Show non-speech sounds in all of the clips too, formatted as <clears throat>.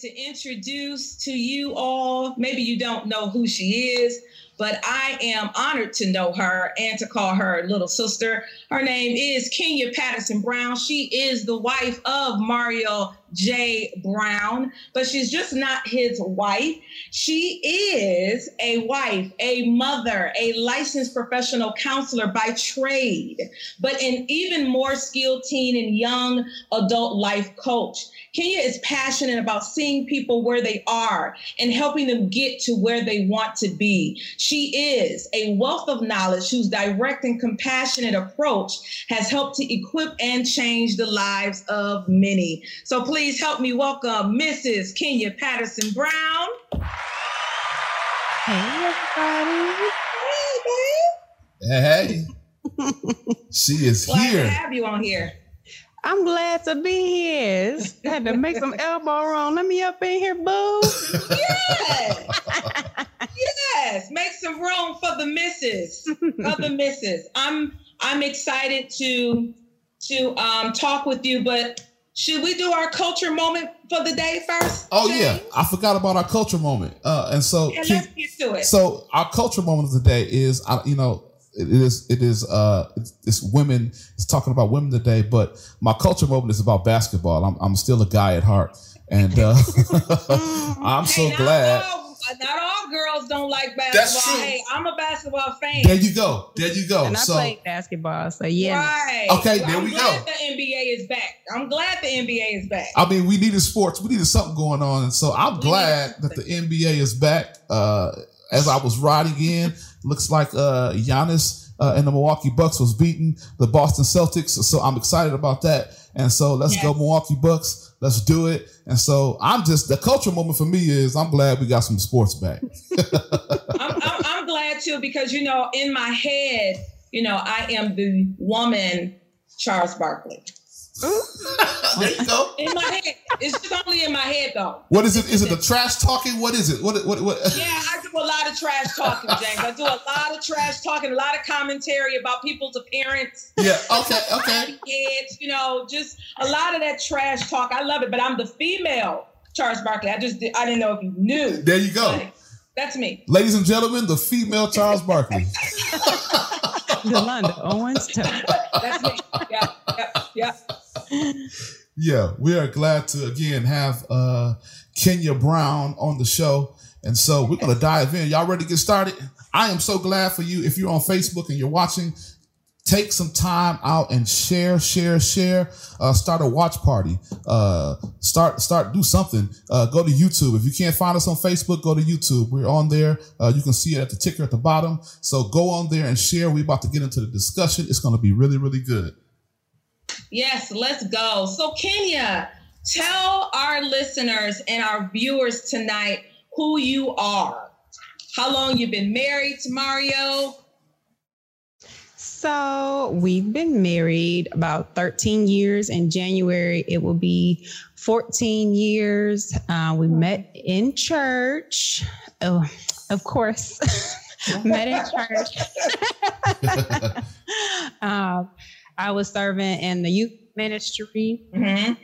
to introduce to you all. Maybe you don't know who she is, but I am honored to know her and to call her little sister. Her name is Kenya Patterson Brown. She is the wife of Mario J. Brown, but she's just not his wife. She is a wife, a mother, a licensed professional counselor by trade, but an even more skilled teen and young adult life coach. Kenya is passionate about seeing people where they are and helping them get to where they want to be. She is a wealth of knowledge whose direct and compassionate approach has helped to equip and change the lives of many. So please help me welcome Mrs. Kenya Patterson Brown. Hey, everybody. Hey, Hey, she is babe. Glad to here. have you on here. I'm glad to be here. Had to make some elbow room. Let me up in here, boo. Yes. yes. Make some room for the misses. For the misses. I'm I'm excited to to um talk with you, but should we do our culture moment for the day first? Oh Jay? yeah, I forgot about our culture moment. Uh, and so, Ke- let's get to it. so our culture moment of the day is, uh, you know, it is it is uh it's, it's women. It's talking about women today, but my culture moment is about basketball. I'm I'm still a guy at heart, and uh, <laughs> I'm <laughs> so glad. All, not all girls don't like basketball. That's true. Hey, I'm a basketball fan. There you go. There you go. and I so played basketball, so yeah. Right. Okay, there I'm we glad go. The NBA is back. I'm glad the NBA is back. I mean, we needed sports. We needed something going on, and so I'm We glad that the NBA is back. Uh, as I was riding in, looks like uh, Giannis uh, and the Milwaukee Bucks was beating the Boston Celtics. So I'm excited about that. And so let's go Milwaukee Bucks. Let's do it. And so I'm just the culture moment for me is I'm glad we got some sports back. <laughs> I'm, I'm, I'm glad too because you know in my head you know i am the woman charles barkley there you go. in my head it's just only in my head though What is it? Is it the trash talking? What is it? What? What? what? yeah i do a lot of trash talking james i do a lot of trash talking a lot of commentary about people's appearance Yeah. Okay. <laughs> Okay. heads you know just a lot of that trash talk i love it but i'm the female charles barkley i just i didn't know if you knew There you go. that's me Ladies and gentlemen, the female Charles Barkley. <laughs> Yolanda Owens. that's me yeah yeah yeah Yeah, we are glad to again have uh Kenya Brown on the show. And so we're gonna dive in. Y'all ready to get started? I am so glad for you. If you're on Facebook and you're watching, take some time out and share, share, share. Uh, start a watch party. Uh, start, start, do something. Uh, go to YouTube. If you can't find us on Facebook, go to YouTube. We're on there. Uh, you can see it at the ticker at the bottom. So go on there and share. We're about to get into the discussion. It's going to be really, really good. Yes, let's go. So, Kenya, tell our listeners and our viewers tonight who you are. How long you've been married to Mario? So we've been married about 13 years. In January, it will be 14 years. Uh, we met in church. Oh, of course, <laughs> met in church. <laughs> <laughs> um, I was serving in the youth ministry. Mm-hmm.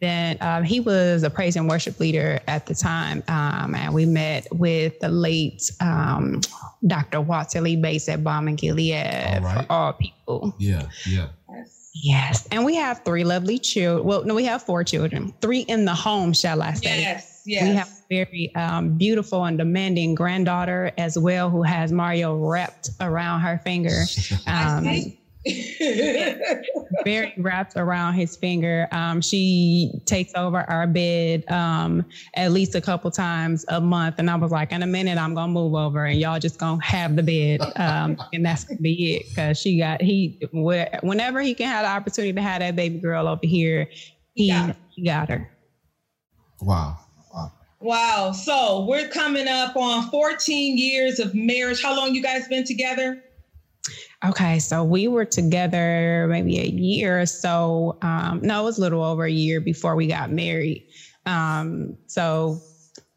Then um, he was a praise and worship leader at the time, um, and we met with the late um, Dr. Walter Lee Bates at Balm in Gilead All right. for all people. Yeah, yeah. Yes, and we have three lovely children. Well, no, we have four children, three in the home, shall I say? Yes, yes. We have a very um, beautiful and demanding granddaughter as well, who has Mario wrapped around her finger. <laughs> I Um, see. <laughs> very wrapped around his finger. Um, she takes over our bed um, at least a couple times a month, and I was like, in a minute, I'm gonna move over, and y'all just gonna have the bed, um, <laughs> and that's gonna be it. Cause she got he wh- whenever he can have the opportunity to have that baby girl over here, he got her. he got her. Wow. Wow. wow. So we're coming up on 14 years of marriage. How long you guys been together? Okay, so we were together maybe a year or so. Um, no, it was a little over a year before we got married. Um, so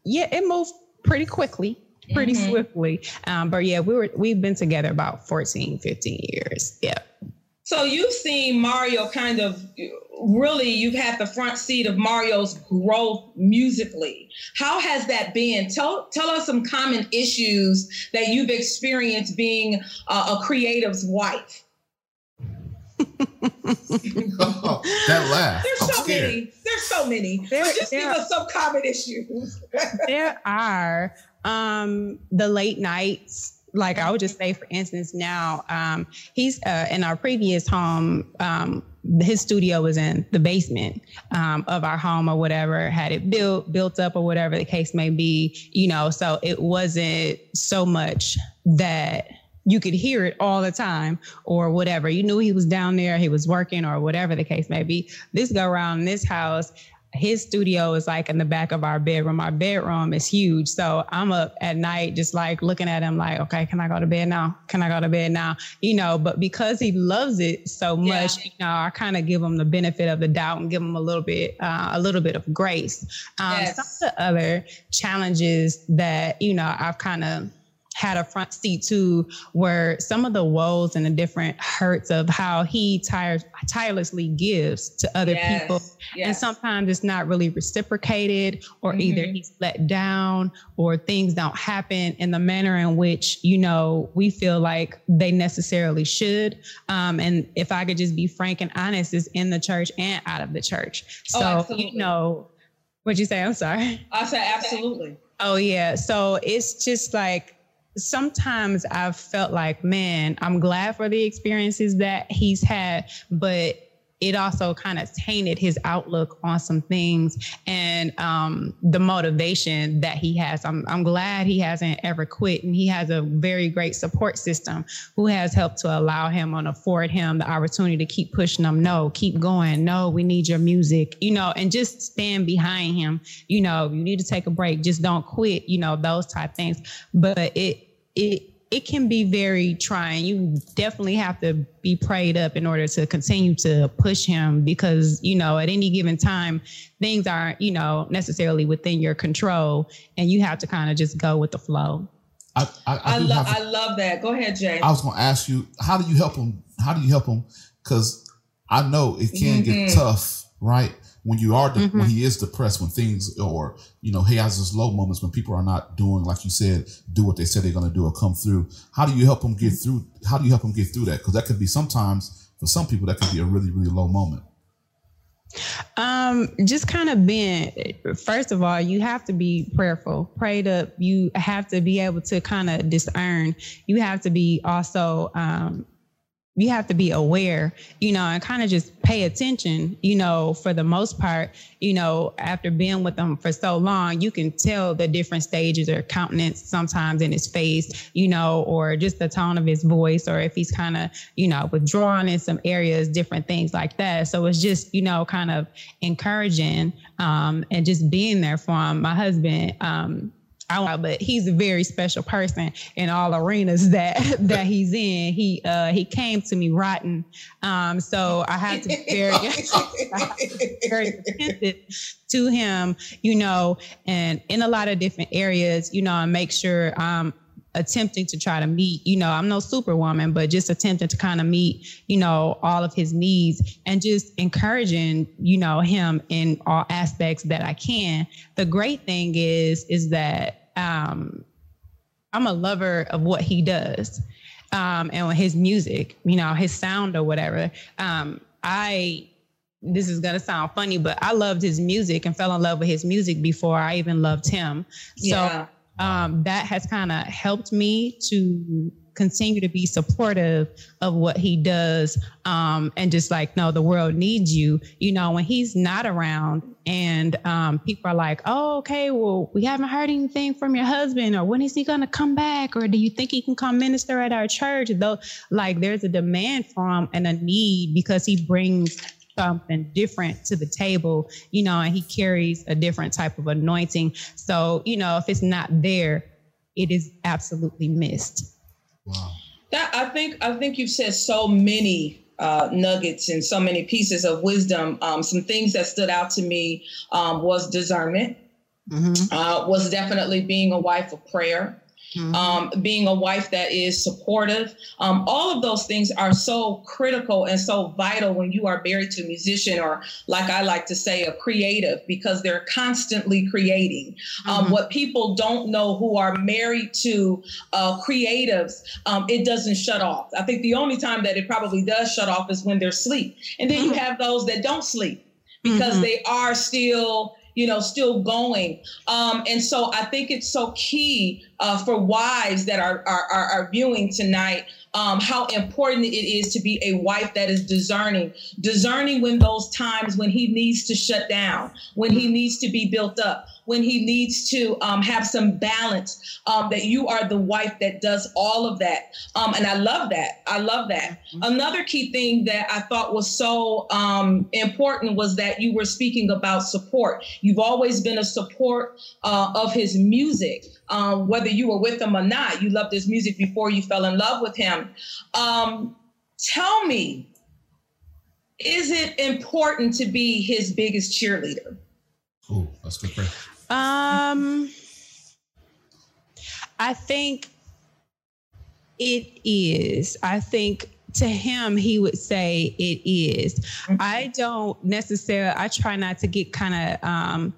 yeah, it moved pretty quickly, pretty Mhm. swiftly. Um, but yeah, we were we've been together about 14, 15 years. Yeah. So you've seen Mario kind of really, you've had the front seat of Mario's growth musically. How has that been? Tell tell us some common issues that you've experienced being a, a creative's wife. oh, <laughs> that laugh. There's I'm so scared. many. There's so many. There- but just give there- us some common issues. <laughs> there are um the late nights like i would just say for instance now um he's uh, in our previous home um his studio was in the basement um, of our home or whatever had it built built up or whatever the case may be you know so it wasn't so much that you could hear it all the time or whatever. You knew he was down there he was working or whatever the case may be. This go around this house his studio is like in the back of our bedroom. Our bedroom is huge. So I'm up at night just like looking at him like, okay, can I go to bed now? Can I go to bed now? You know, but because he loves it so much, Yeah. you know, I kind of give him the benefit of the doubt and give him a little bit, uh, a little bit of grace. Um, Yes. Some of the other challenges that, you know, I've kind of had a front seat to were some of the woes and the different hurts of how he tire- tirelessly gives to other Yes, people yes. and sometimes it's not really reciprocated or either Mhm. he's let down or things don't happen in the manner in which you know we feel like they necessarily should um, and if i could just be frank and honest is in the church and out of the church Oh, so absolutely. you know what'd you say i'm sorry I said absolutely. Oh yeah. So it's just like sometimes I've felt like, man, I'm glad for the experiences that he's had, but it also kind of tainted his outlook on some things and um, the motivation that he has. I'm, I'm glad he hasn't ever quit, and he has a very great support system who has helped to allow him and afford him the opportunity to keep pushing him. No, keep going. No, we need your music, you know, and just stand behind him. You know, you need to take a break. Just don't quit. You know, those type things. But it it it can be very trying. You definitely have to be prayed up in order to continue to push him because, you know, at any given time, things aren't, you know, necessarily within your control and you have to kind of just go with the flow. I, I, I, I do love I love that. Go ahead, Jay. I was going to ask you, how do you help him? How do you help him? Because I know it can get Mhm. tough, right? When you are, de- Mhm. when he is depressed, when things, or you know, he has his low moments when people are not doing, like you said, do what they said they're going to do or come through. How do you help him get through? How do you help him get through that? Because that could be sometimes for some people that could be a really, really low moment. Um, just kind of being, first of all, you have to be prayerful, prayed up. You have to be able to kind of discern. You have to be also, um, you have to be aware, you know, and kind of just pay attention, you know, for the most part, you know, after being with them for so long, you can tell the different stages or countenance sometimes in his face, you know, or just the tone of his voice, or if he's kind of, you know, withdrawn in some areas, different things like that. So it's just, you know, kind of encouraging um, and just being there for him. My husband, um, I but he's a very special person in all arenas that <laughs> that he's in. He uh he came to me rotten. Um so I had to be very <laughs> very attentive to him, you know, and in a lot of different areas, you know, and make sure um attempting to try to meet, you know, I'm no superwoman, but just attempting to kind of meet, you know, all of his needs and just encouraging, you know, him in all aspects that I can. The great thing is, is that um, I'm a lover of what he does um, and his music, you know, his sound or whatever. Um, I this is gonna sound funny, but I loved his music and fell in love with his music before I even loved him. yeah. So um, that has kind of helped me to continue to be supportive of what he does um, and just like no the world needs you you know when he's not around and um, people are like oh okay well we haven't heard anything from your husband or when is he going to come back or do you think he can come minister at our church though like there's a demand from and a need because he brings something different to the table, you know, and he carries a different type of anointing. So, you know, if it's not there, it is absolutely missed. Wow. That I think I think you've said so many uh, nuggets and so many pieces of wisdom. Um, some things that stood out to me um, was discernment. Mm-hmm. Uh, was definitely being a wife of prayer. Mm-hmm. Um, being a wife that is supportive. Um, all of those things are so critical and so vital when you are married to a musician or, like I like to say, a creative, because they're constantly creating. Um, mm-hmm. what people don't know who are married to uh, creatives, um, it doesn't shut off. I think the only time that it probably does shut off is when they're asleep. And then you mm-hmm. have those that don't sleep because mm-hmm. they are still you know, still going. Um, and so I think it's so key uh, for wives that are, are, are viewing tonight um, how important it is to be a wife that is discerning, discerning when those times when he needs to shut down, when he needs to be built up, when he needs to um, have some balance, um, that you are the wife that does all of that. Um, and I love that. I love that. Mm-hmm. Another key thing that I thought was so um, important was that you were speaking about support. You've always been a support uh, of his music. Um, whether you were with him or not, you loved his music before you fell in love with him. Um, tell me, is it important to be his biggest cheerleader? Oh, that's good. Friend. Um, I think it is. I think to him, he would say it is. Mm-hmm. I don't necessarily, I try not to get kind of um,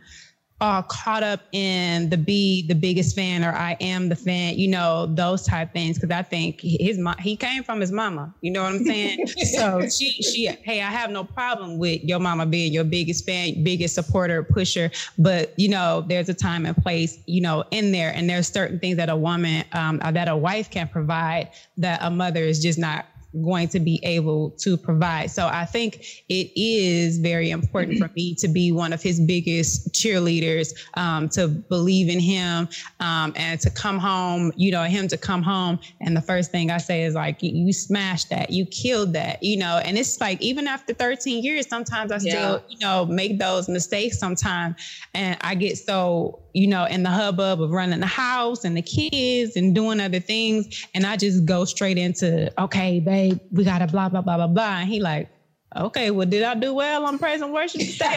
uh, caught up in the be the biggest fan or I am the fan, you know, those type things. Cause I think his mom, he came from his mama, you know what I'm saying? <laughs> so she, she, hey, I have no problem with your mama being your biggest fan, biggest supporter, pusher. But, you know, there's a time and place, you know, in there. And there's certain things that a woman, um, that a wife can provide that a mother is just not going to be able to provide. So I think it is very important for me to be one of his biggest cheerleaders, um, to believe in him, um, and to come home, you know, him to come home. And the first thing I say is like, you smashed that, you killed that, you know, and it's like, even after 13 years, sometimes I still, yeah. you know, make those mistakes sometimes. And I get so you know, in the hubbub of running the house and the kids and doing other things. And I just go straight into, okay, babe, we got to blah, blah, blah, blah, blah. And he like, okay, well, did I do well on praise and worship today?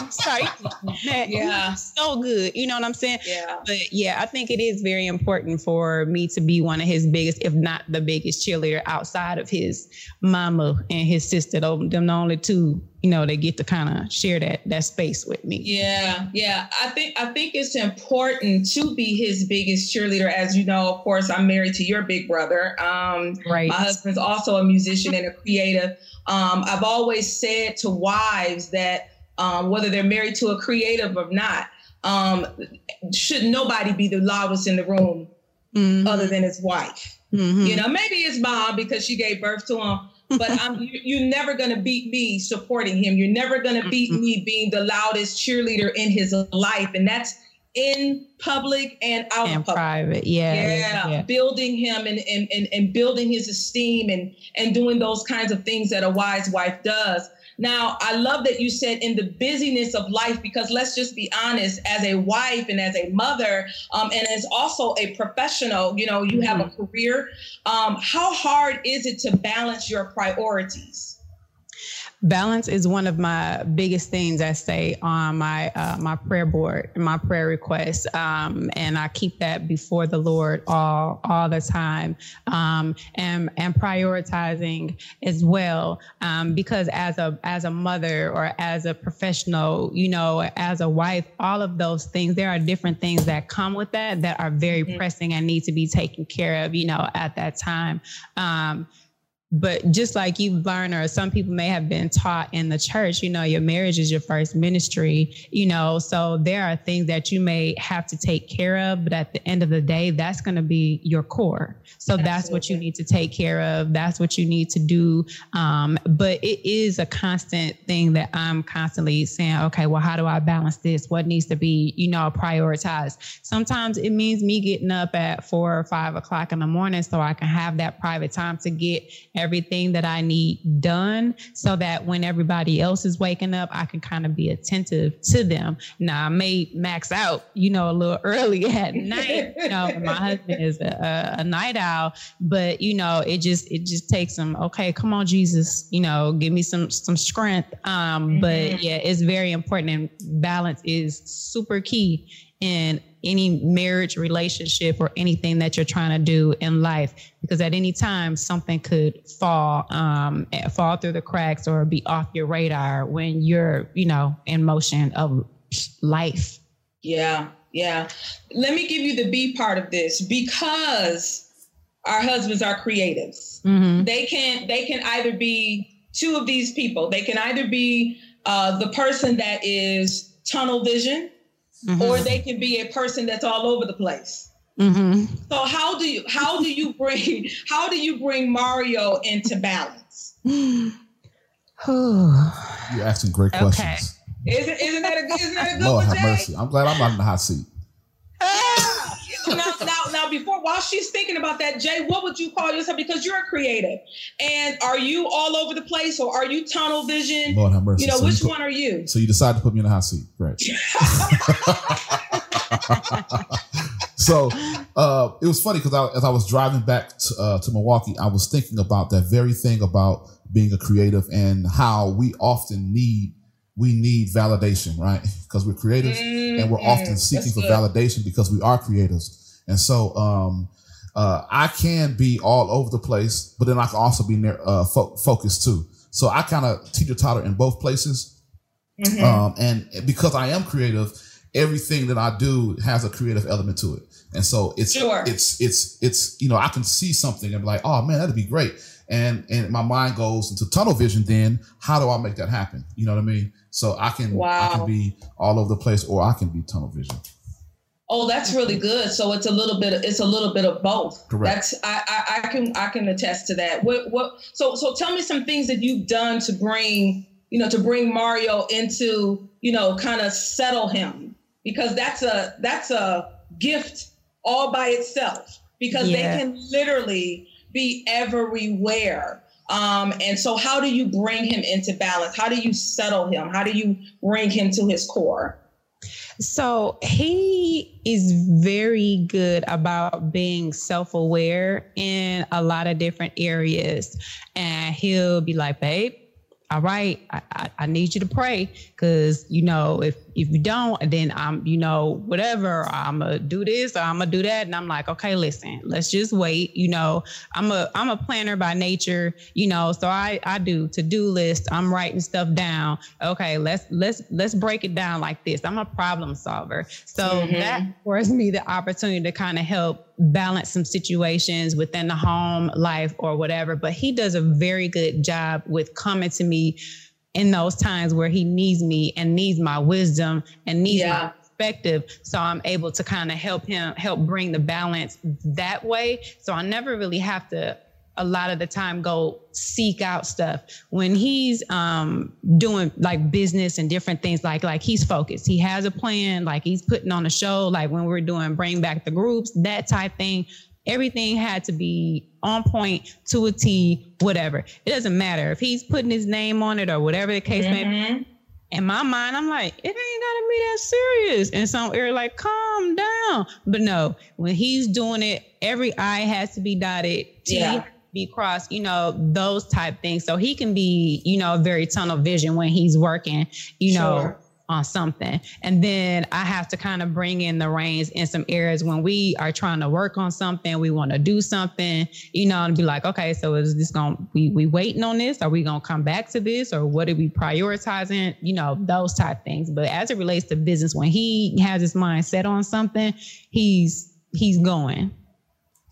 <laughs> sorry. Yeah. So good. You know what I'm saying? Yeah. But yeah, I think it is very important for me to be one of his biggest, if not the biggest cheerleader outside of his mama and his sister. Them the only two, you know, they get to kind of share that that space with me. Yeah, yeah. I think I think it's important to be his biggest cheerleader. As you know, of course, I'm married to your big brother. Um, right. My husband's also a musician and a creative. Um, I've always said to wives that um, whether they're married to a creative or not, um, should nobody be the loudest in the room mm-hmm. other than his wife. Mm-hmm. You know, maybe his mom because she gave birth to him. But I'm, you, are never going to beat me supporting him. You're never going to beat me being the loudest cheerleader in his life. And that's in public and out and public. private. Yeah, yeah. Yeah. Building him and, and, and, and building his esteem and, and doing those kinds of things that a wise wife does. Now, I love that you said in the busyness of life, because let's just be honest, as a wife and as a mother, um, and as also a professional, you know, you have mm-hmm. a career. Um, how hard is it to balance your priorities? Balance is one of my biggest things I say on my uh, my prayer board, and my prayer requests, um, and I keep that before the Lord all all the time, um, and and prioritizing as well, um, because as a as a mother or as a professional, you know, as a wife, all of those things, there are different things that come with that that are very mm-hmm. pressing and need to be taken care of, you know, at that time. But just like you've learned or some people may have been taught in the church you know your marriage is your first ministry you know so there are things that you may have to take care of but at the end of the day that's going to be your core. So Absolutely. that's what you need to take care of that's what you need to do um, but it is a constant thing that i'm constantly saying okay well how do i balance this? What needs to be you know prioritized? Sometimes it means me getting up at four or five o'clock in the morning so i can have that private time to get everything that I need done so that when everybody else is waking up, I can kind of be attentive to them. Now, I may max out, you know, a little <laughs> early at <laughs> night. You know, my husband is a, a, night owl, but you know, it just it just takes them, Okay, come on, Jesus, you know, give me some some strength. Um, mm-hmm. but yeah, it's very important, and balance is super key in any marriage relationship or anything that you're trying to do in life because at any time something could fall um, fall through the cracks or be off your radar when you're you know in motion of life. Yeah yeah. Let me give you the b part of this. Because our husbands are creatives. Mm-hmm. they can they can either be two of these people. They can either be uh, the person that is tunnel vision mm-hmm. or they can be a person that's all over the place. Mm-hmm. So how do you how do you bring <laughs> how do you bring Mario into balance? You're asking great questions. Isn't, isn't that a isn't that a good Lord have mercy. I'm glad I'm not in the hot seat. now, now, now, before while she's thinking about that, Jay, what would you call yourself? Because you're a creative, and are you all over the place, or are you tunnel vision? Lord have mercy. You know, so which you put, one are you? So you decided to put me in the hot seat, right? <laughs> so uh, it was funny because as I was driving back to, uh, to Milwaukee, I was thinking about that very thing about being a creative and how we often need we need validation, right? Because we're creators mm-hmm. and we're often seeking for validation because we are creators. And so, um, uh, I can be all over the place, but then I can also be near, uh, fo- focused too. So I kind of teeter totter in both places. Mm-hmm. Um, and because I am creative, everything that I do has a creative element to it. And so it's, sure. it's, it's, it's, you know, I can see something and be like, oh man, that'd be great. And, and my mind goes into tunnel vision. Then how do I make that happen? You know what I mean? So I can wow. I can be all over the place or I can be tunnel vision. Oh, that's really good. So it's a little bit. It's a little bit of both. Correct. That's I, I, I can I can attest to that. What what? So so tell me some things that you've done to bring you know to bring Mario into you know kind of settle him because that's a that's a gift all by itself because yeah. they can literally be everywhere um, and so, how do you bring him into balance? How do you settle him? How do you bring him to his core? So he is very good about being self aware in a lot of different areas. And he'll be like, babe, all right, I, I, I need you to pray because, you know, if if you don't, then I'm, you know, whatever, I'm gonna do this or I'm gonna do that. And I'm like, okay, listen, let's just wait. You know, I'm a I'm a planner by nature, you know, so I I do to-do list. I'm writing stuff down. Okay, let's let's let's break it down like this. I'm a problem solver. So mm-hmm. that affords me the opportunity to kind of help balance some situations within the home life or whatever. But he does a very good job with coming to me in those times where he needs me and needs my wisdom and needs yeah. my perspective. So i'm able to kind of help him help bring the balance that way. So i never really have to a lot of the time go seek out stuff. When he's um, doing like business and different things like like he's focused. He has a plan like he's putting on a show like when we're doing bring back the groups that type thing everything had to be on point to a T, whatever. It doesn't matter if he's putting his name on it or whatever the case mm-hmm. may be. Mm-hmm. In my mind, I'm like, it ain't gotta be that serious. And some are like, calm down. But no, when he's doing it, every I has to be dotted, T yeah. be crossed, you know, those type things. So he can be, you know, very tunnel vision when he's working, you sure. know, on something. And then I have to kind of bring in the reins in some areas when we are trying to work on something, we want to do something, you know, and be like, okay, so is this going to we we waiting on this? Are we going to come back to this or what are we prioritizing? You know, those type things. But as it relates to business, when he has his mind set on something, he's he's going.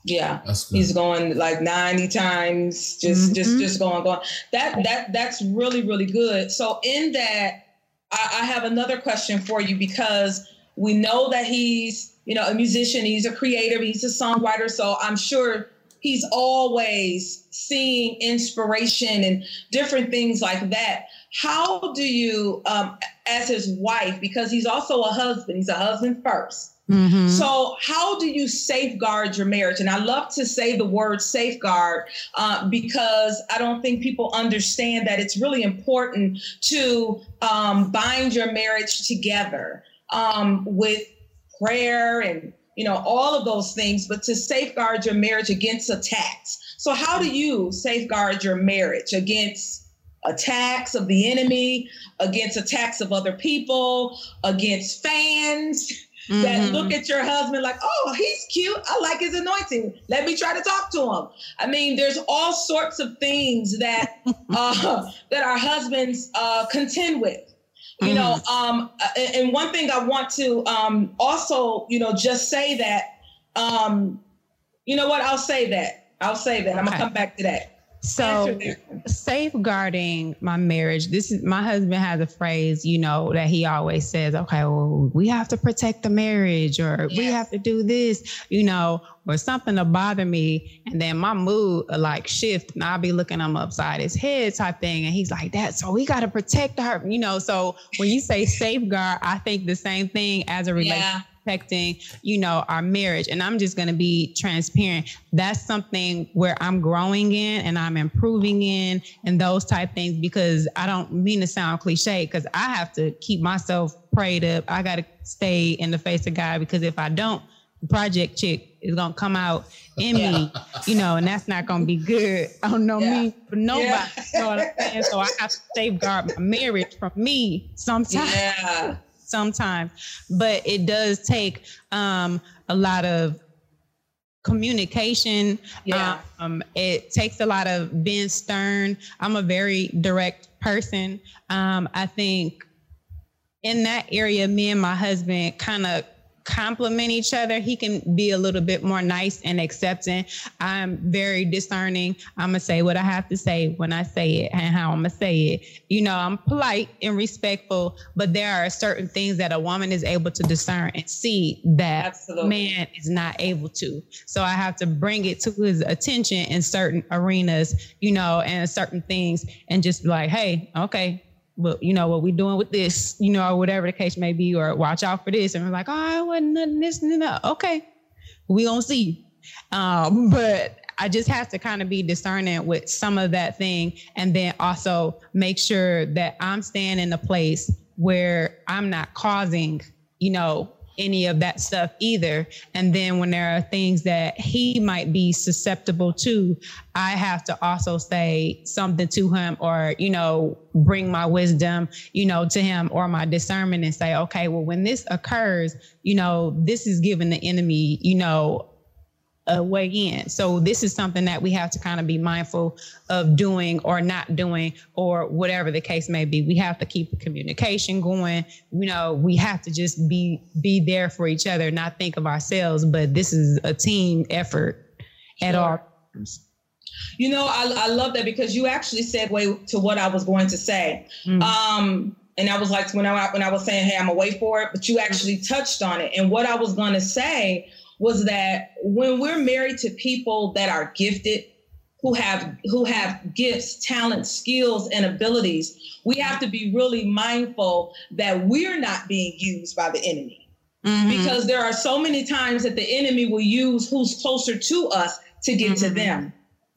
Yeah, he's going like 90 times, just mm-hmm. just just going going. That that that's really really good. So in that I, I have another question for you because we know that he's, you know, a musician, he's a creator, he's a songwriter. So I'm sure he's always seeing inspiration and different things like that. How do you, um, as his wife, because he's also a husband, he's a husband 1st Mhm. So, how do you safeguard your marriage? And I love to say the word safeguard uh, because I don't think people understand that it's really important to um, bind your marriage together um, with prayer and you know all of those things, but to safeguard your marriage against attacks. So, how do you safeguard your marriage against attacks of the enemy, against attacks of other people, against fans? That Mhm. look at your husband like, oh, he's cute. I like his anointing. Let me try to talk to him. I mean, there's all sorts of things that <laughs> uh, that our husbands uh, contend with. You know, um, and and one thing I want to um, also, you know, just say that, um, you know what? I'll say that. I'll say that. I'm gonna come back to that. So safeguarding my marriage. This is my husband has a phrase, you know, that he always says, okay, well, we have to protect the marriage or we have to do this, you know, or something to bother me. And then my mood uh, like shift and I'll be looking him upside his head type thing. And he's like, that, so we got to protect her, you know. So when you say safeguard, I think the same thing as a relationship Yeah. Protecting, you know, our marriage. And I'm just going to be transparent. That's something where I'm growing in and I'm improving in and those type things because I don't mean to sound cliche because I have to keep myself prayed up. I got to stay in the face of God because if I don't, the project chick is going to come out in me, <laughs> you know, and that's not going to be good. I don't know Yeah. me for nobody. Yeah. You know what I'm saying? So I have to safeguard my marriage from me sometimes Yeah. Sometimes but it does take um a lot of communication. Yeah. um it takes a lot of being stern. I'm a very direct person. Um i think in that area me and my husband kind of complement each other he can be a little bit more nice and accepting. I'm very discerning. I'm gonna say what i have to say when i say it and how i'm gonna say it. You know i'm polite and respectful but there are certain things that a woman is able to discern and see that Absolutely. man is not able to. So i have to bring it to his attention in certain arenas you know and certain things and just be like hey okay well, you know what we doing with this, you know, or whatever the case may be, or watch out for this. And we're like, oh, it wasn't nothing this and that. Okay, we gonna see. Um, <laughs> but I just have to kind of be discerning with some of that thing, and then also make sure that I'm staying in a place where I'm not causing, you know, any of that stuff either. And then when there are things that he might be susceptible to, I have to also say something to him or, you know, bring my wisdom, you know, to him or my discernment and say, okay, well, when this occurs, you know, this is giving the enemy, you know, a way in. So this is something that we have to kind of be mindful of doing or not doing or whatever the case may be. We have to keep the communication going. You know, we have to just be be there for each other, not think of ourselves, but this is a team effort at Sure. all times. You know, I, I love that because you actually segue to what I was going to say. Mm. Um, and I was like, when I when I was saying, "Hey, I'm gonna for it," but you actually touched on it. And what I was going to say was that when we're married to people that are gifted, who have who have gifts, talents, skills, and abilities, we have to be really mindful that we're not being used by the enemy Mhm. because there are so many times that the enemy will use who's closer to us to get to Mhm. them.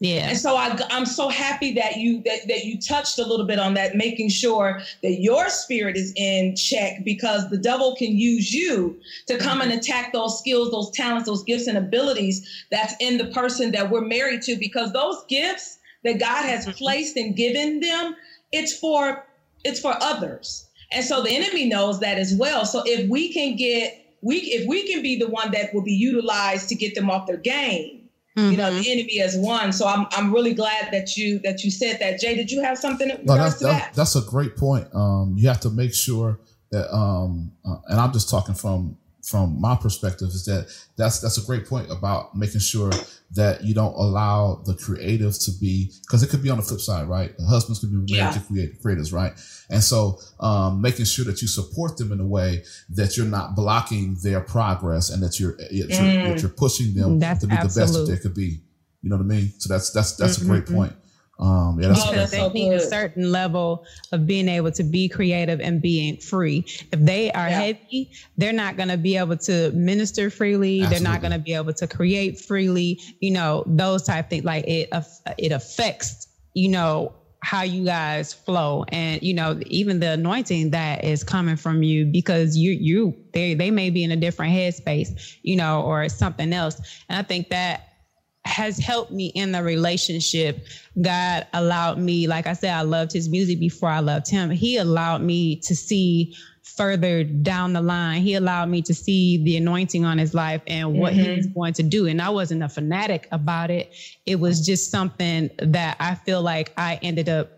Yeah. And so I, I'm so happy that you that, that you touched a little bit on that, making sure that your spirit is in check because the devil can use you to come and attack those skills, those talents, those gifts and abilities that's in the person that we're married to. Because those gifts that God has Mhm. placed and given them, it's for it's for others. And so the enemy knows that as well. So if we can get we if we can be the one that will be utilized to get them off their game, you know the enemy has won. So i'm i'm really glad that you that you said that. Jay did you have something No, that's to that, that? that's a great point. Um, you have to make sure that, um, uh, and I'm just talking from from my perspective, is that that's that's a great point about making sure that you don't allow the creative to be because it could be on the flip side, right? The husbands could be married Yeah. to create creators, right? And so, um, making sure that you support them in a way that you're not blocking their progress and that you're that you're, Mm. that you're pushing them That's to be the best that they could be. You know what I mean? So that's that's that's a great Mhm. point. Um, yeah, that's great. that's they need a certain level of being able to be creative and being free. If they are Yeah. heavy, they're not going to be able to minister freely. They're not going to be able to create freely. You know, those type things. Like it, it affects. You know how you guys flow, and you know even the anointing that is coming from you because you you they they may be in a different headspace. You know, or something else. And I think that has helped me in the relationship. God allowed me, like I said, I loved his music before I loved him. He allowed me to see further down the line. He allowed me to see the anointing on his life and what he Mhm. was going to do. And I wasn't a fanatic about it. It was just something that I feel like I ended up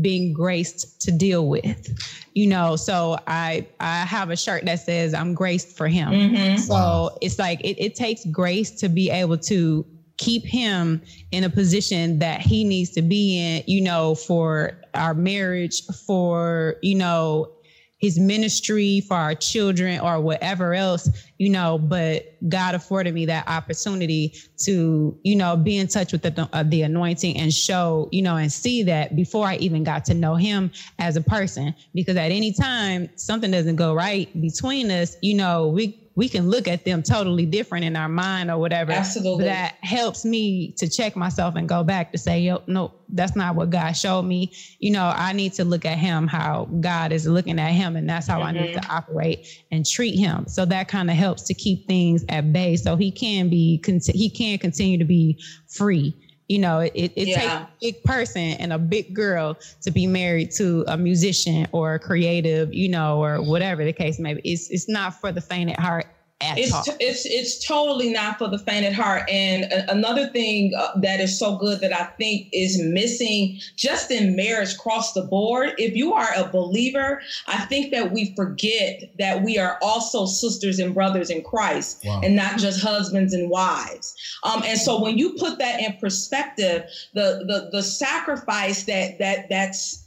being graced to deal with. You know, so I I have a shirt that says I'm graced for him. Mhm. So Wow. it's like it, it takes grace to be able to keep him in a position that he needs to be in, you know, for our marriage, for, you know, his ministry, for our children or whatever else, you know, but God afforded me that opportunity to, you know, be in touch with the, uh, the anointing and show, you know, and see that before I even got to know him as a person. Because at any time something doesn't go right between us, you know, we, we can look at them totally different in our mind or whatever. Absolutely. That helps me to check myself and go back to say, yo, no, that's not what God showed me. You know, I need to look at him how God is looking at him, and that's how I need to mm-hmm. operate and treat him. So that kind of helps to keep things at bay, so he can be he can continue to be free. You know, it, it, it Yeah. takes a big person and a big girl to be married to a musician or a creative, you know, or whatever the case may be. It's it's not for the faint at heart It's, t- it's it's totally not for the faint at heart. And a- another thing uh, that is so good that I think is missing just in marriage across the board. If you are a believer, I think that we forget that we are also sisters and brothers in Christ Wow. and not just husbands and wives. Um, and so when you put that in perspective, the the the sacrifice that that that's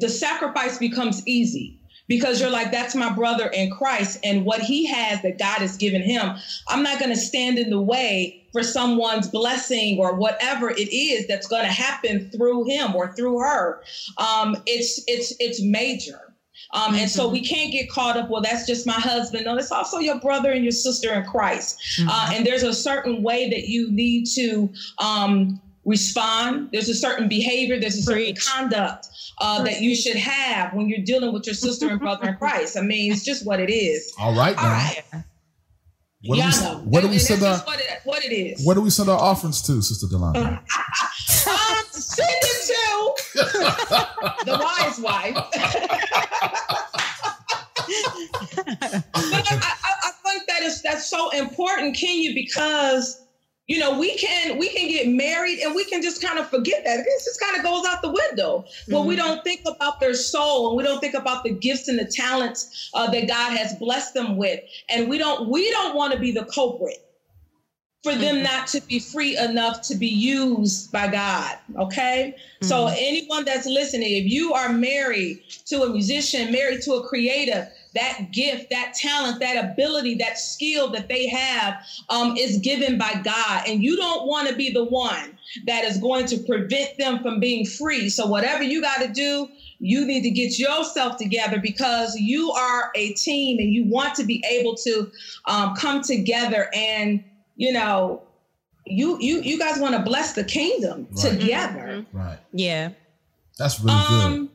the sacrifice becomes easy because you're like that's my brother in Christ and what he has that God has given him. I'm not going to stand in the way for someone's blessing or whatever it is that's going to happen through him or through her. Um, it's it's it's major. Um, and so we can't get caught up. Well, that's just my husband. No, it's also your brother and your sister in Christ. Uh, and there's a certain way that you need to um, respond. There's a certain behavior. There's a certain Preach. conduct uh, that you should have when you're dealing with your <laughs> sister and brother in Christ. I mean, it's just what it is. All right now. All right. Where do we, know. where do we and send our what it, what it is. where do we send our offerings to, Sister Delana? <laughs> um, send it to the wise wife. <laughs> but I, I, I think that is that's so important, Kenya, because you know we can we can get married and we can just kind of forget that. It just kind of goes out the window. When we mm-hmm. don't think about their soul and we don't think about the gifts and the talents uh, that God has blessed them with, and we don't we don't want to be the culprit for them mm-hmm. not to be free enough to be used by God. Okay. So, mm-hmm. anyone that's listening, if you are married to a musician, married to a creative, that gift, that talent, that ability, that skill that they have um, is given by God. And you don't want to be the one that is going to prevent them from being free. So, whatever you got to do, you need to get yourself together because you are a team and you want to be able to um, come together and you know you you you guys want to bless the kingdom Right. together right. yeah. That's really good.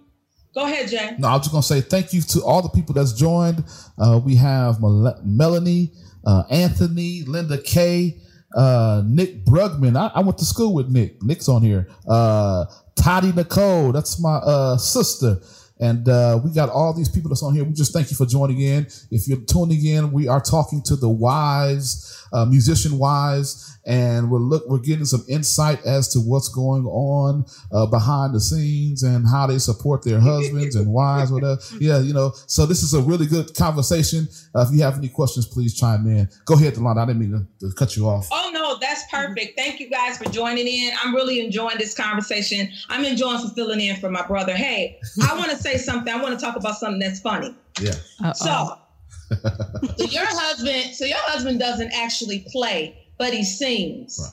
Go ahead jay No, I was just gonna say thank you to all the people that's joined. Uh, we have Mel- Melanie, uh, Anthony, Linda K, uh, Nick Brugman. I, I went to school with Nick. Nick's on here. Uh, Toddy Nicole, that's my uh, sister. And uh, we got all these people that's on here. We just thank you for joining in. If you're tuning in, we are talking to the wise, uh, musician wise, and we're look we're getting some insight as to what's going on uh, behind the scenes and how they support their <laughs> husbands and wives, whatever. Yeah, you know. So this is a really good conversation. Uh, if you have any questions, please chime in. Go ahead, Delana. I didn't mean to, to cut you off. oh no that's perfect thank you guys for joining in i'm really enjoying this conversation i'm enjoying fulfilling in for my brother hey i want to say something i want to talk about something that's funny Yeah. Uh-oh. so <laughs> so your husband so your husband doesn't actually play but he sings Right.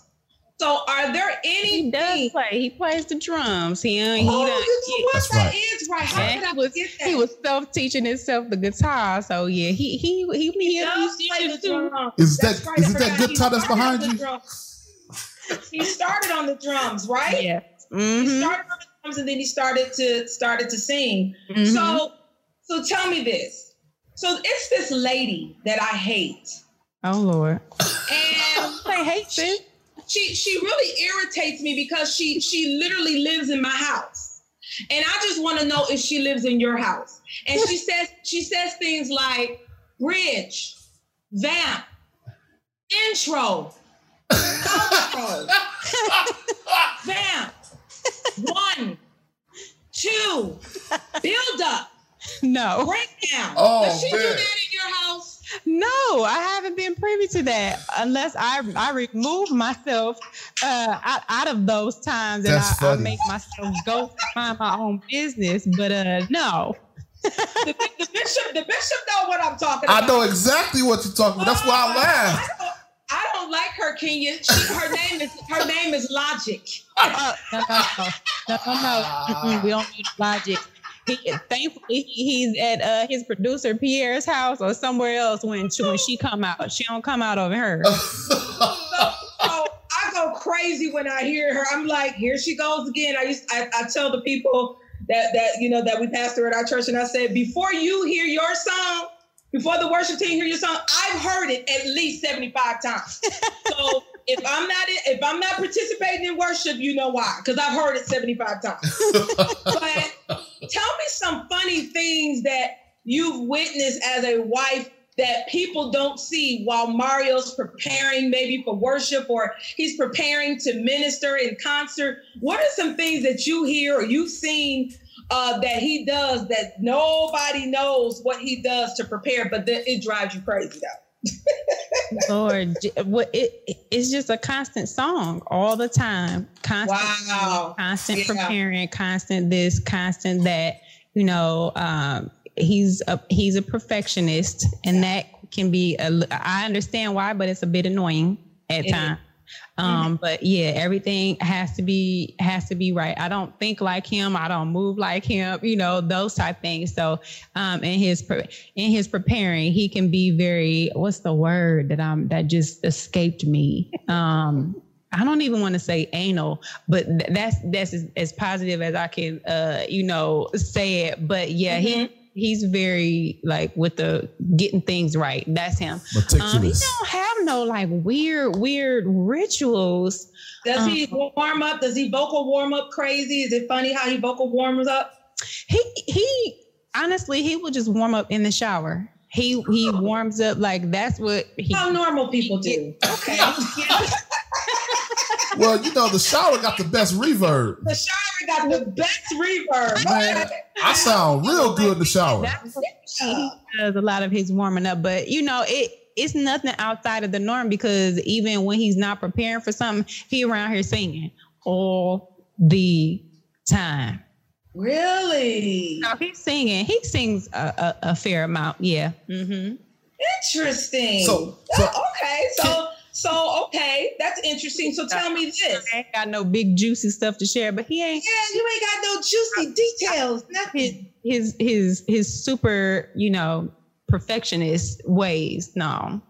So, are there any? He does things- play. He plays the drums. He, he, Oh, done- you know what? That's That right. is right. How Yeah, could I was forget that? he was self teaching himself the guitar. So yeah, he he he he, he, does play the drums. Is That's that right, is it that guitar that's started behind on the you? drums. He started on the drums, right? Yeah. He Mhm, started on the drums and then he started to started to sing. mhm. So, so tell me this. So it's this lady that I hate, oh Lord, and <laughs> I hate this. she she really irritates me because she she literally lives in my house, and I just want to know if she lives in your house. And she <laughs> says she says things like bridge, vamp, intro, outro, vamp, one, two, build up, No, breakdown. Oh, Does she do that in your house? no, I haven't been privy to that unless I I remove myself uh, out, out of those times and That's I, I funny. make myself go find my own business. But uh, no, The, the bishop, the bishop know what I'm talking about. I know exactly what you're talking about. That's why I laugh. I don't, I don't like her, Kenya. She, her name is her name is Logic. Uh, <laughs> no, no, no, no, no, no. We don't need logic. He, thankfully, he's at uh, his producer Pierre's house or somewhere else when she, when she come out. She don't come out over her. <laughs> So, so I go crazy when I hear her. I'm like, here she goes again. I used I, I tell the people that that you know that we pastor at our church, and I said, before you hear your song, before the worship team hear your song, I've heard it at least 75 times. So if I'm not in, if I'm not participating in worship, you know why? Because I've heard it 75 times. <laughs> but tell me some funny things that you've witnessed as a wife that people don't see while Mario's preparing maybe for worship or he's preparing to minister in concert. What are some things that you hear or you've seen uh, that he does that nobody knows what he does to prepare, but then it drives you crazy though? <laughs> Lord, what it it's just a constant song all the time. Constant, Wow. constant Yeah. preparing, constant this, constant that. You know, um, he's a he's a perfectionist, and that can be. A, I understand why, but it's a bit annoying at times. Um, but yeah, everything has to be has to be right. I don't think like him. I don't move like him. You know those type things. So, um, in his pre- in his preparing, he can be very. What's the word that I'm that just escaped me? Um, I don't even want to say anal, but th- that's that's as, as positive as I can, uh, you know, say it. But yeah, he he's very like with the getting things right. That's him. Um, he don't have no like weird weird rituals. Does he warm up? Does he vocal warm up crazy? Is it funny how he vocal warms up? He he honestly he will just warm up in the shower. He he warms up like that's what he. How normal people do. Okay. <laughs> well, you know, the shower got the best reverb. The shower got the best reverb. Man, I sound real good in the shower. That's he does a lot of his warming up, but you know it. It's nothing outside of the norm because even when he's not preparing for something, he around here singing all the time. Really? No, he's singing. He sings a, a, a fair amount. Yeah. Mm-hmm. Interesting. So- so- Oh, okay. So so okay, that's interesting. So tell me this. I ain't got no big juicy stuff to share, but he ain't Yeah, you ain't got no juicy details. Nothing. his his his super you know perfectionist ways. No.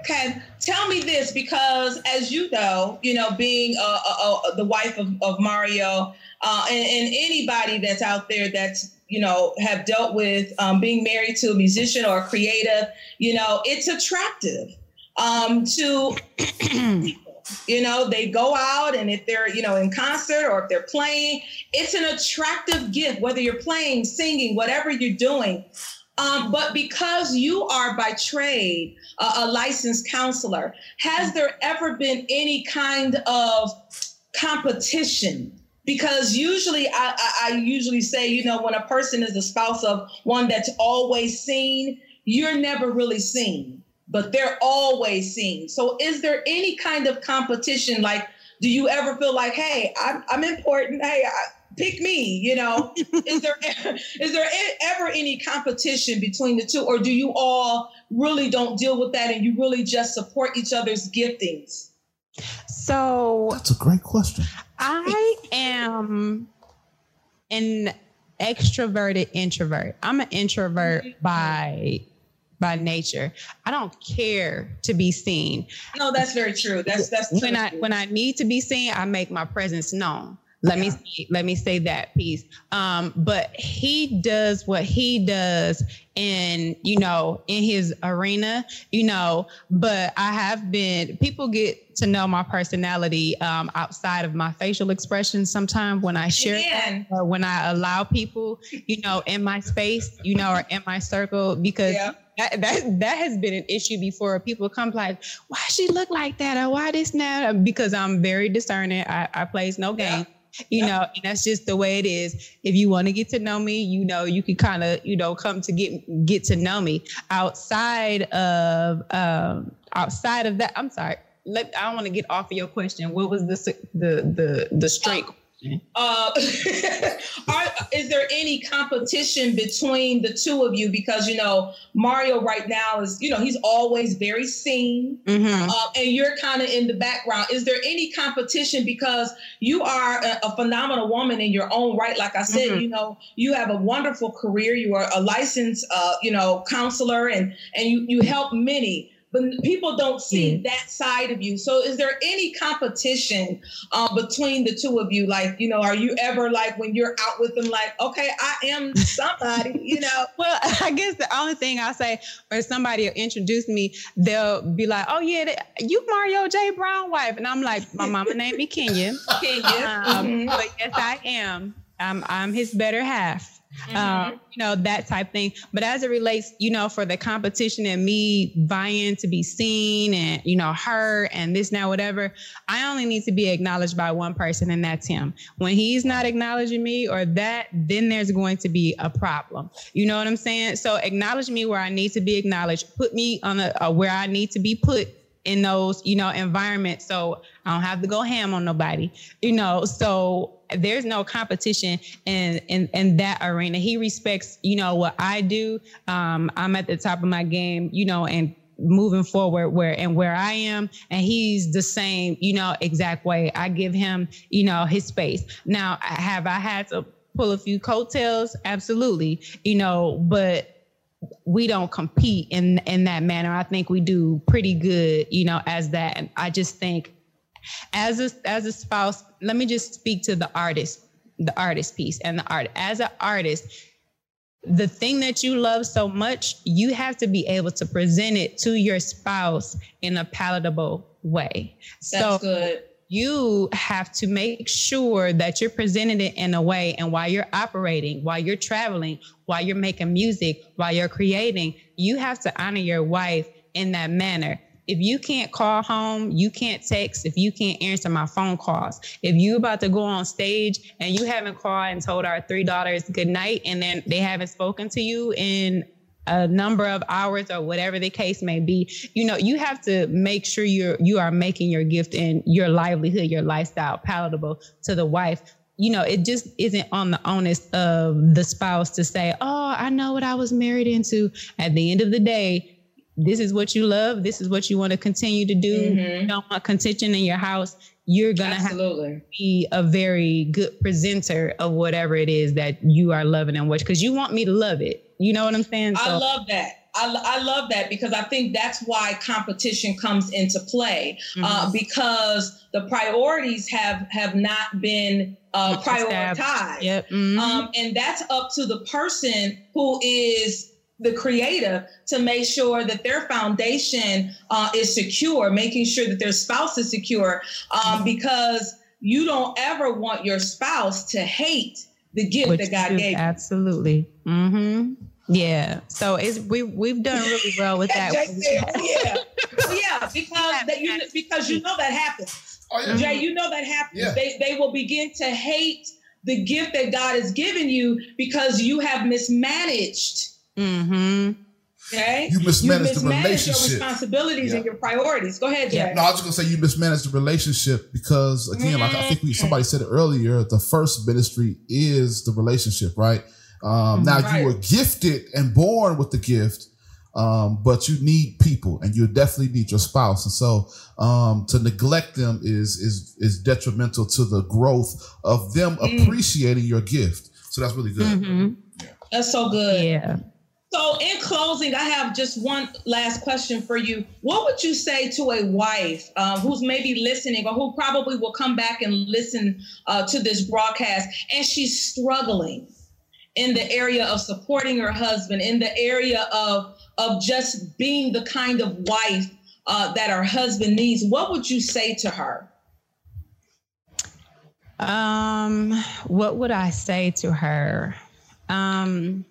Okay, tell me this because, as you know, you know, being uh, uh, uh, the wife of, of Mario, uh, and, and anybody that's out there that's you know have dealt with um, being married to a musician or a creative, you know, it's attractive um, to. <clears throat> You know, they go out and if they're, you know, in concert or if they're playing, it's an attractive gift, whether you're playing, singing, whatever you're doing. Um, but because you are by trade a, a licensed counselor, has there ever been any kind of competition? Because usually, I, I, I usually say, you know, when a person is the spouse of one that's always seen, you're never really seen, but they're always seen. So, is there any kind of competition? Like, do you ever feel like, hey, I'm, I'm important? Hey, I, pick me. You know, <laughs> is there is there ever any competition between the two, or do you all really don't deal with that and you really just support each other's giftings? So That's a great question. I am an extroverted introvert. I'm an introvert mm-hmm. by by nature. I don't care to be seen. No, that's very true. That's that's when true. I when I need to be seen, I make my presence known. Let me say, let me say that piece. Um, but he does what he does in you know in his arena, you know. But I have been people get to know my personality um, outside of my facial expressions. Sometimes when I share that, or when I allow people, you know, in my space, you know, or in my circle, because Yeah. that, that that has been an issue before. People come like, why she look like that, or why this now? Because I'm very discerning. I, I plays no Yeah. You know, and that's just the way it is. If you want to get to know me, you know, you can kind of, you know, come to get get to know me. Outside of um outside of that, I'm sorry. Let, I don't want to get off of your question. What was the the the the straight? Uh, <laughs> are, is there any competition between the two of you? Because you know Mario right now is, you know, he's always very seen, Mhm. uh, and you're kind of in the background. Is there any competition because you are a, a phenomenal woman in your own right? Like I said, Mhm. you know, you have a wonderful career. You are a licensed, uh, you know, counselor, and and you you help many. But people don't see that side of you. So, is there any competition uh, between the two of you? Like, you know, are you ever like when you're out with them, like, okay, I am somebody, <laughs> you know? Well, <laughs> I guess the only thing I say, or somebody will introduce me, they'll be like, "Oh yeah, that- you Mario J. Brown wife," and I'm like, "My mama named me Kenya." <laughs> You? Um, Mhm. But yes, I am. I'm I'm his better half. Mm-hmm. Um, you know that type thing. But as it relates, you know, for the competition and me vying to be seen and you know heard and this now whatever, I only need to be acknowledged by one person, and that's him. When he's not acknowledging me or that, then there's going to be a problem. You know what I'm saying? So acknowledge me where I need to be acknowledged. Put me on a, a where I need to be put in those you know environments. So i don't have to go ham on nobody you know so there's no competition in in, in that arena. He respects you know what i do. Um i'm at the top of my game you know and moving forward where and where i am. And he's the same you know exact way. I give him you know his space. Now have i had to pull a few coattails? Absolutely you know but we don't compete in in that manner. I think we do pretty good, you know, as that. And I just think as a as a spouse, let me just speak to the artist, the artist piece and the art. As an artist, the thing that you love so much, you have to be able to present it to your spouse in a palatable way. That's so good. You have to make sure that you're presenting it in a way and while you're operating while you're traveling while you're making music while you're creating you have to honor your wife in that manner. If you can't call home you can't text if you can't answer my phone calls if you're about to go on stage and you haven't called and told our three daughters good night and then they haven't spoken to you in a number of hours or whatever the case may be you know you have to make sure you're you are making your gift and your livelihood your lifestyle palatable to the wife you know it just isn't on the onus of the spouse to say oh i know what i was married into at the end of the day this is what you love this is what you want to continue to do Mhm. you don't want contention in your house you're gonna have Absolutely. be a very good presenter of whatever it is that you are loving and watch because you want me to love it. You know what I'm saying? I love that. I, I love that because I think that's why competition comes into play uh, Mhm. because the priorities have have not been uh, prioritized. Yep. mhm. Um, and that's up to the person who is the creative to make sure that their foundation uh, is secure, making sure that their spouse is secure, um, because you don't ever want your spouse to hate the gift Which that God you- gave you. Absolutely. hmm Yeah. So it's we we've done really well with that. Jay said, "Oh, yeah, Oh, yeah, because that you because you know that happens. Oh yeah. Jay, you know that happens. Yeah. They they will begin to hate the gift that God has given you because you have mismanaged. hmm Okay, You mismanaged the relationship. your relationship. responsibilities and your priorities. Go ahead, Jay. Yeah. No, I was just gonna say you mismanaged the relationship because again, like I think we somebody said it earlier, the first ministry is the relationship, right? Um, now Right. you were gifted and born with the gift, Um, but you need people and you definitely need your spouse. And so um, to neglect them is is is detrimental to the growth of them Mm. appreciating your gift. So that's really good. Mhm. That's so good. Yeah. So, in closing, I have just one last question for you. What would you say to a wife um, who's maybe listening or who probably will come back and listen uh, to this broadcast and she's struggling in the area of supporting her husband, in the area of, of just being the kind of wife uh, that her husband needs? What would you say to her? Um, what would I say to her? Um,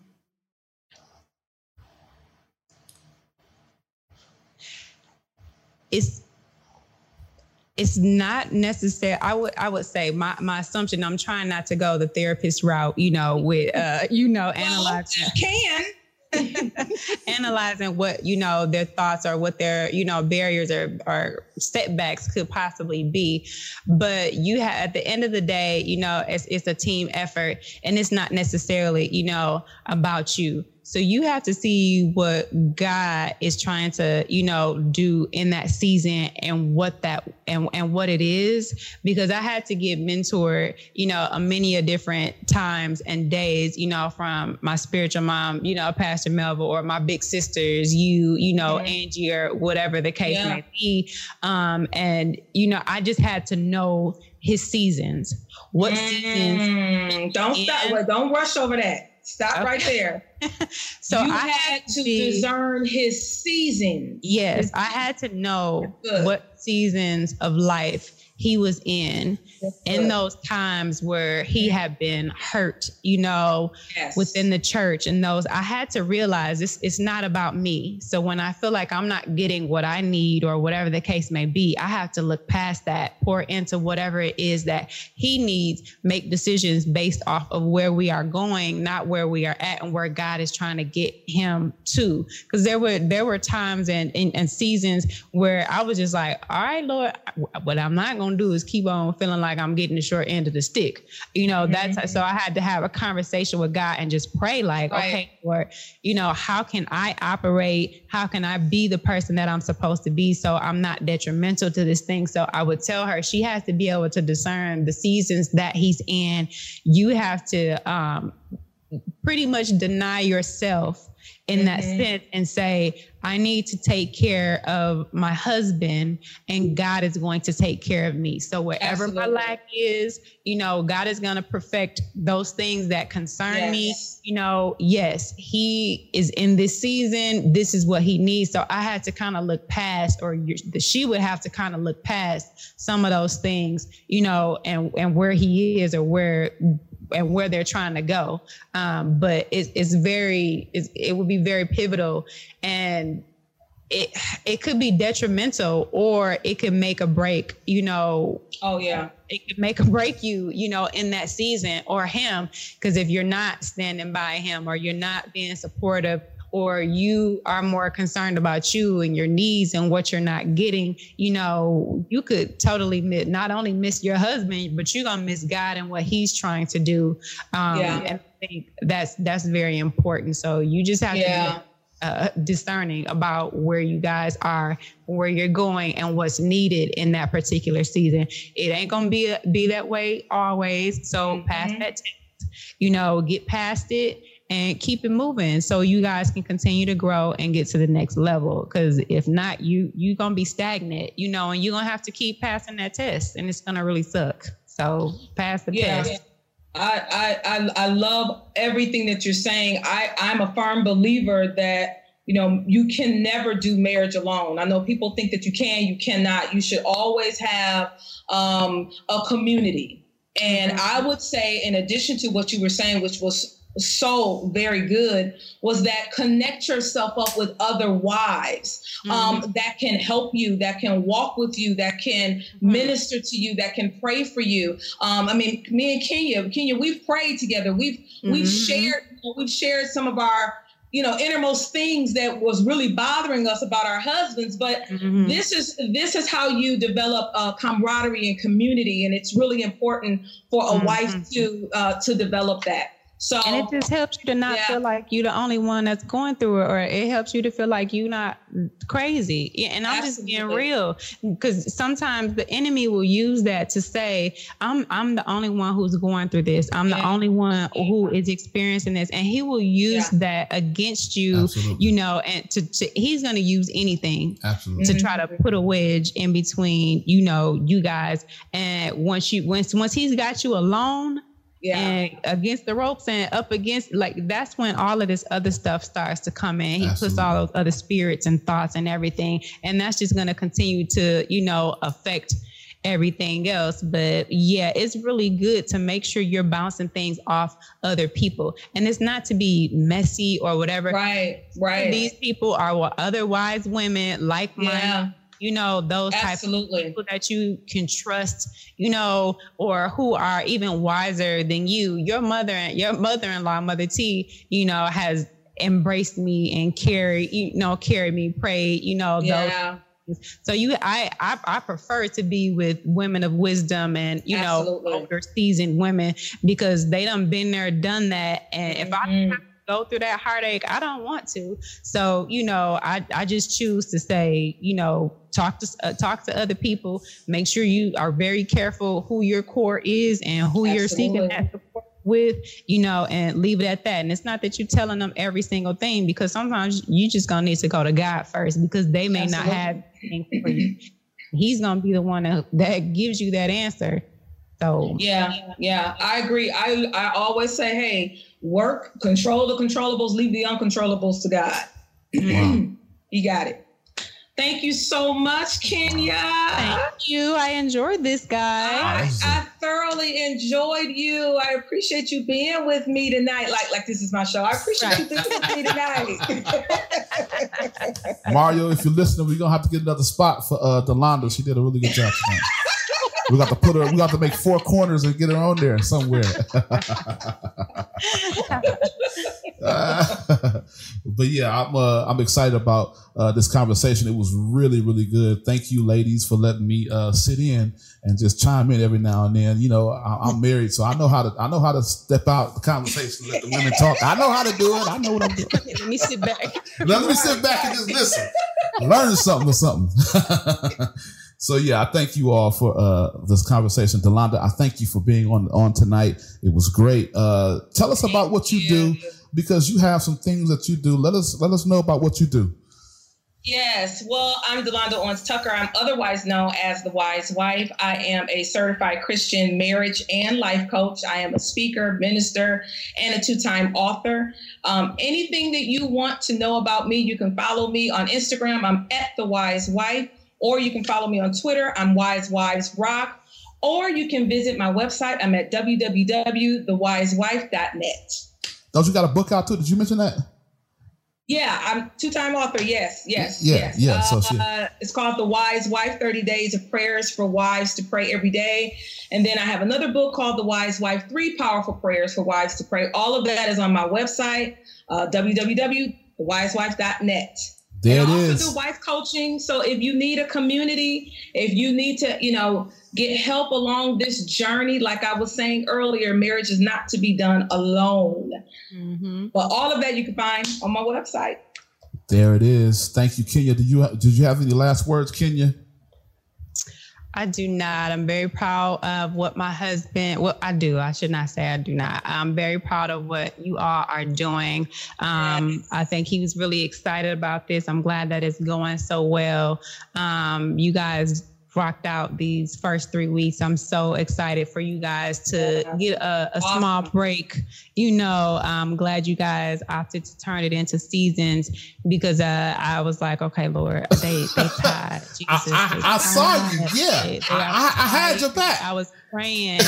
it's it's not necessary. I would I would say my my assumption. I'm trying not to go the therapist route. You know, with uh, you know, analyzing Well, can. <laughs> analyzing what you know their thoughts or what their you know barriers or, or setbacks could possibly be but you have at the end of the day you know it's, it's a team effort and it's not necessarily you know about you so you have to see what god is trying to you know do in that season and what that and, and what it is because i had to get mentored you know a many a different times and days you know from my spiritual mom you know pastor melville or my big sisters you you know Mhm. angie or whatever the case Yeah. may be um and you know i just had to know his seasons what seasons Mm, don't stop. Wait, don't rush over that. Stop Okay. right there. <laughs> so you i had to be- discern his season. Yes, I had to know what seasons of life he was in in those times where he had been hurt, you know, Yes. within the church and those I had to realize this it's not about me. So when I feel like I'm not getting what I need or whatever the case may be, I have to look past that, pour into whatever it is that he needs, make decisions based off of where we are going, not where we are at and where God is trying to get him to. Because there were there were times and, and and seasons where I was just like, all right, Lord, what I'm not gonna do is keep on feeling like I'm getting the short end of the stick. You know, that's so I had to have a conversation with God and just pray, like, Right. okay, Lord, you know, how can I operate? How can I be the person that I'm supposed to be so I'm not detrimental to this thing? So I would tell her she has to be able to discern the seasons that he's in. You have to um pretty much deny yourself in that Mhm. sense and say, I need to take care of my husband and God is going to take care of me. So wherever my lack is, you know, God is going to perfect those things that concern me. You know, yes, he is in this season. This is what he needs. So I had to kind of look past, or she would have to kind of look past some of those things, you know, and and where he is or where and where they're trying to go. Um, but it's, it's very, it's, it would be very pivotal and it, it could be detrimental or it could make a break, you know, Oh yeah. it could make or break you, you know, in that season or him. Because if you're not standing by him or you're not being supportive or you are more concerned about you and your needs and what you're not getting, you know, you could totally miss, not only miss your husband, but you're gonna miss God and what He's trying to do. Um, Yeah. And I think that's that's very important. So you just have Yeah. to be uh, discerning about where you guys are, where you're going, and what's needed in that particular season. It ain't gonna be be that way always. So pass Mhm. that test, you know, get past it and keep it moving so you guys can continue to grow and get to the next level because if not you you're gonna be stagnant you know and you're gonna have to keep passing that test and it's gonna really suck so pass the Yeah. test I, I I I love everything that you're saying. I I'm a firm believer that you know you can never do marriage alone. I know people think that you can, you cannot. You should always have um, a community. And Mhm. I would say, in addition to what you were saying, which was so very good, was that connect yourself up with other wives um, that can help you, that can walk with you, that can minister to you, that can pray for you. Um, I mean, me and Kenya, Kenya, we've prayed together. We've we've Mhm. shared we've shared some of our you know innermost things that was really bothering us about our husbands, but Mhm. this is this is how you develop uh, camaraderie and community, and it's really important for a Mhm. wife to uh, to develop that. So and it just helps you to not Yeah. feel like you're the only one that's going through it, or it helps you to feel like you're not crazy. Yeah, And I'm just being real because sometimes the enemy will use that to say, "I'm I'm the only one who's going through this. I'm the only one who is experiencing this," and he will use Yeah. that against you. Absolutely. You know, and to, to he's going to use anything Absolutely. to try to mm-hmm. put a wedge in between, you know, you guys. And once you once once he's got you alone yeah. and against the ropes and up against like that's when all of this other stuff starts to come in. He puts all those other spirits and thoughts and everything, and that's just going to continue to you know affect everything else. But yeah, it's really good to make sure you're bouncing things off other people, and it's not to be messy or whatever. right. Right. These people are what other wise women, like minded yeah. You know those type of people that you can trust you know or who are even wiser than you your mother and your mother-in-law mother t you know has embraced me and carried you know carried me prayed you know those so you I, I I prefer to be with women of wisdom and you Absolutely. know older seasoned women because they done been there, done that. And if I Mhm. have to go through that heartache, I don't want to. So, you know, I I just choose to say, you know, talk to uh, talk to other people, make sure you are very careful who your core is and who you're seeking that support with, you know, and leave it at that. And it's not that you're telling them every single thing because sometimes you just gonna need to go to God first because they may not have anything for you. He's gonna be the one that, that gives you that answer. So Yeah, yeah, I agree. I I always say, hey, work, control the controllables, leave the uncontrollables to God. Wow. <clears throat> you got it. Thank you so much, Kenya. thank you. I enjoyed this guy. I, I thoroughly enjoyed you. I appreciate you being with me tonight. Like, like this is my show. I appreciate you being with me tonight. Mario, if you're listening, we're gonna have to get another spot for uh Delonda. She did a really good job tonight. We got to put her. We got to make four corners and get her on there somewhere. <laughs> but yeah, I'm uh, I'm excited about uh, this conversation. It was really really good. Thank you, ladies, for letting me uh, sit in and just chime in every now and then. You know, I, I'm married, so I know how to I know how to step out the conversation, let the women talk. I know how to do it. I know what I'm doing. <laughs> Let me sit back. Let me sit back and just listen. Learn something or something. <laughs> so yeah, I thank you all for uh, this conversation. Delonda, I thank you for being on on tonight. It was great. Uh, tell us about what you do because you have some things that you do. Let us let us know about what you do. Yes, well, I'm Delonda Owens Tucker. I'm otherwise known as the Wise Wife. I am a certified Christian marriage and life coach. I am a speaker, minister, and a two time author. Um, anything that you want to know about me, you can follow me on Instagram. I'm at the Wise Wife, or you can follow me on Twitter. I'm Wise Wives Rock, or you can visit my website. I'm at www.thewisewife.net. Don't you got a book out too? Did you mention that? Yeah, I'm two-time author. Yes, yes, Yeah, yes. yeah, so she- uh, it's called The Wise Wife: Thirty Days of Prayers for Wives to Pray Every Day. And then I have another book called The Wise Wife: Three Powerful Prayers for Wives to Pray. All of that is on my website, uh, www.thewisewife.net. There and it I also is. do wife coaching. So if you need a community, if you need to, you know, get help along this journey, like I was saying earlier, marriage is not to be done alone. Mhm. But all of that you can find on my website. There it is. Thank you, Kenya. Did you did you have any last words, Kenya? I do not. I'm very proud of what my husband, well, I do. I should not say I do not. I'm very proud of what you all are doing. Um, I think he was really excited about this. I'm glad that it's going so well. Um, you guys rocked out these first three weeks. I'm so excited for you guys to Yeah. get a, a Awesome. small break. You know, I'm glad you guys opted to turn it into seasons because uh, I was like, okay, Lord, they they tired. Jesus, I, I, I saw you. Yeah, They- they I, I, I had your back. I was praying,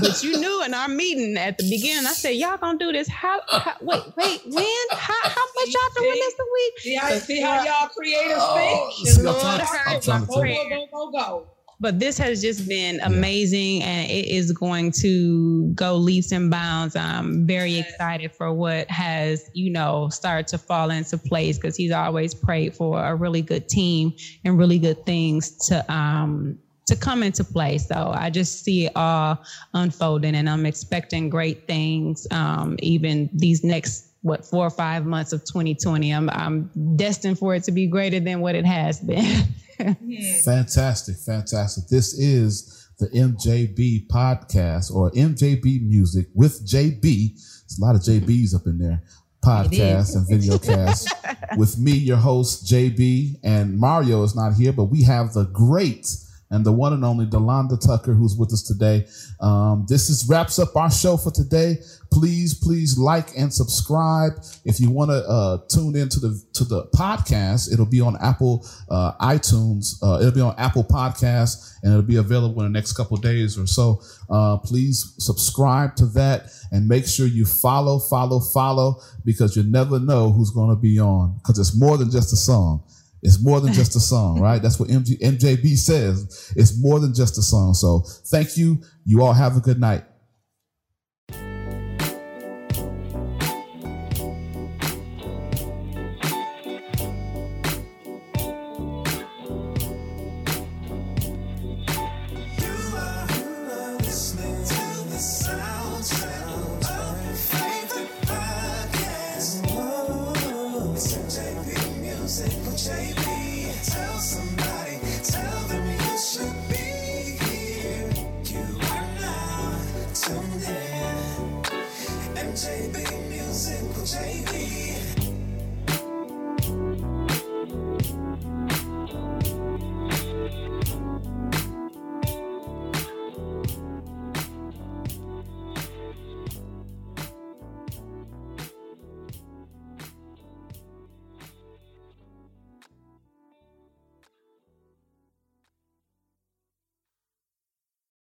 but you knew in our meeting at the beginning, I said, "Y'all gonna do this? How? how wait, wait, when? How? How much y'all doing this a week?" See how, see how y'all creators Oh, think? see, I'm Lord trying, heard I'm to my Go, you. prayer. go, go, go, go. But this has just been amazing, and it is going to go leaps and bounds. I'm very Yes. excited for what has, you know, started to fall into place because he's always prayed for a really good team and really good things to um to come into play. So I just see it all unfolding, and I'm expecting great things. Um, even these next what four or five months of 2020, I'm I'm destined for it to be greater than what it has been. <laughs> Fantastic, fantastic. This is the MJB podcast or MJB music with JB. There's a lot of JBs up in there. Podcast and video cast <laughs> with me, your host, JB, and Mario is not here, but we have the great and the one and only Delonda Tucker who's with us today. Um, this is wraps up our show for today. Please, please like and subscribe. If you want to uh, tune into the to the podcast, it'll be on Apple uh, iTunes. Uh, it'll be on Apple Podcasts, and it'll be available in the next couple days or so. Uh, please subscribe to that and make sure you follow, follow, follow, because you never know who's going to be on. Because it's more than just a song. It's more than just a song, <laughs> right? That's what MG, MJB says. It's more than just a song. So thank you. You all have a good night.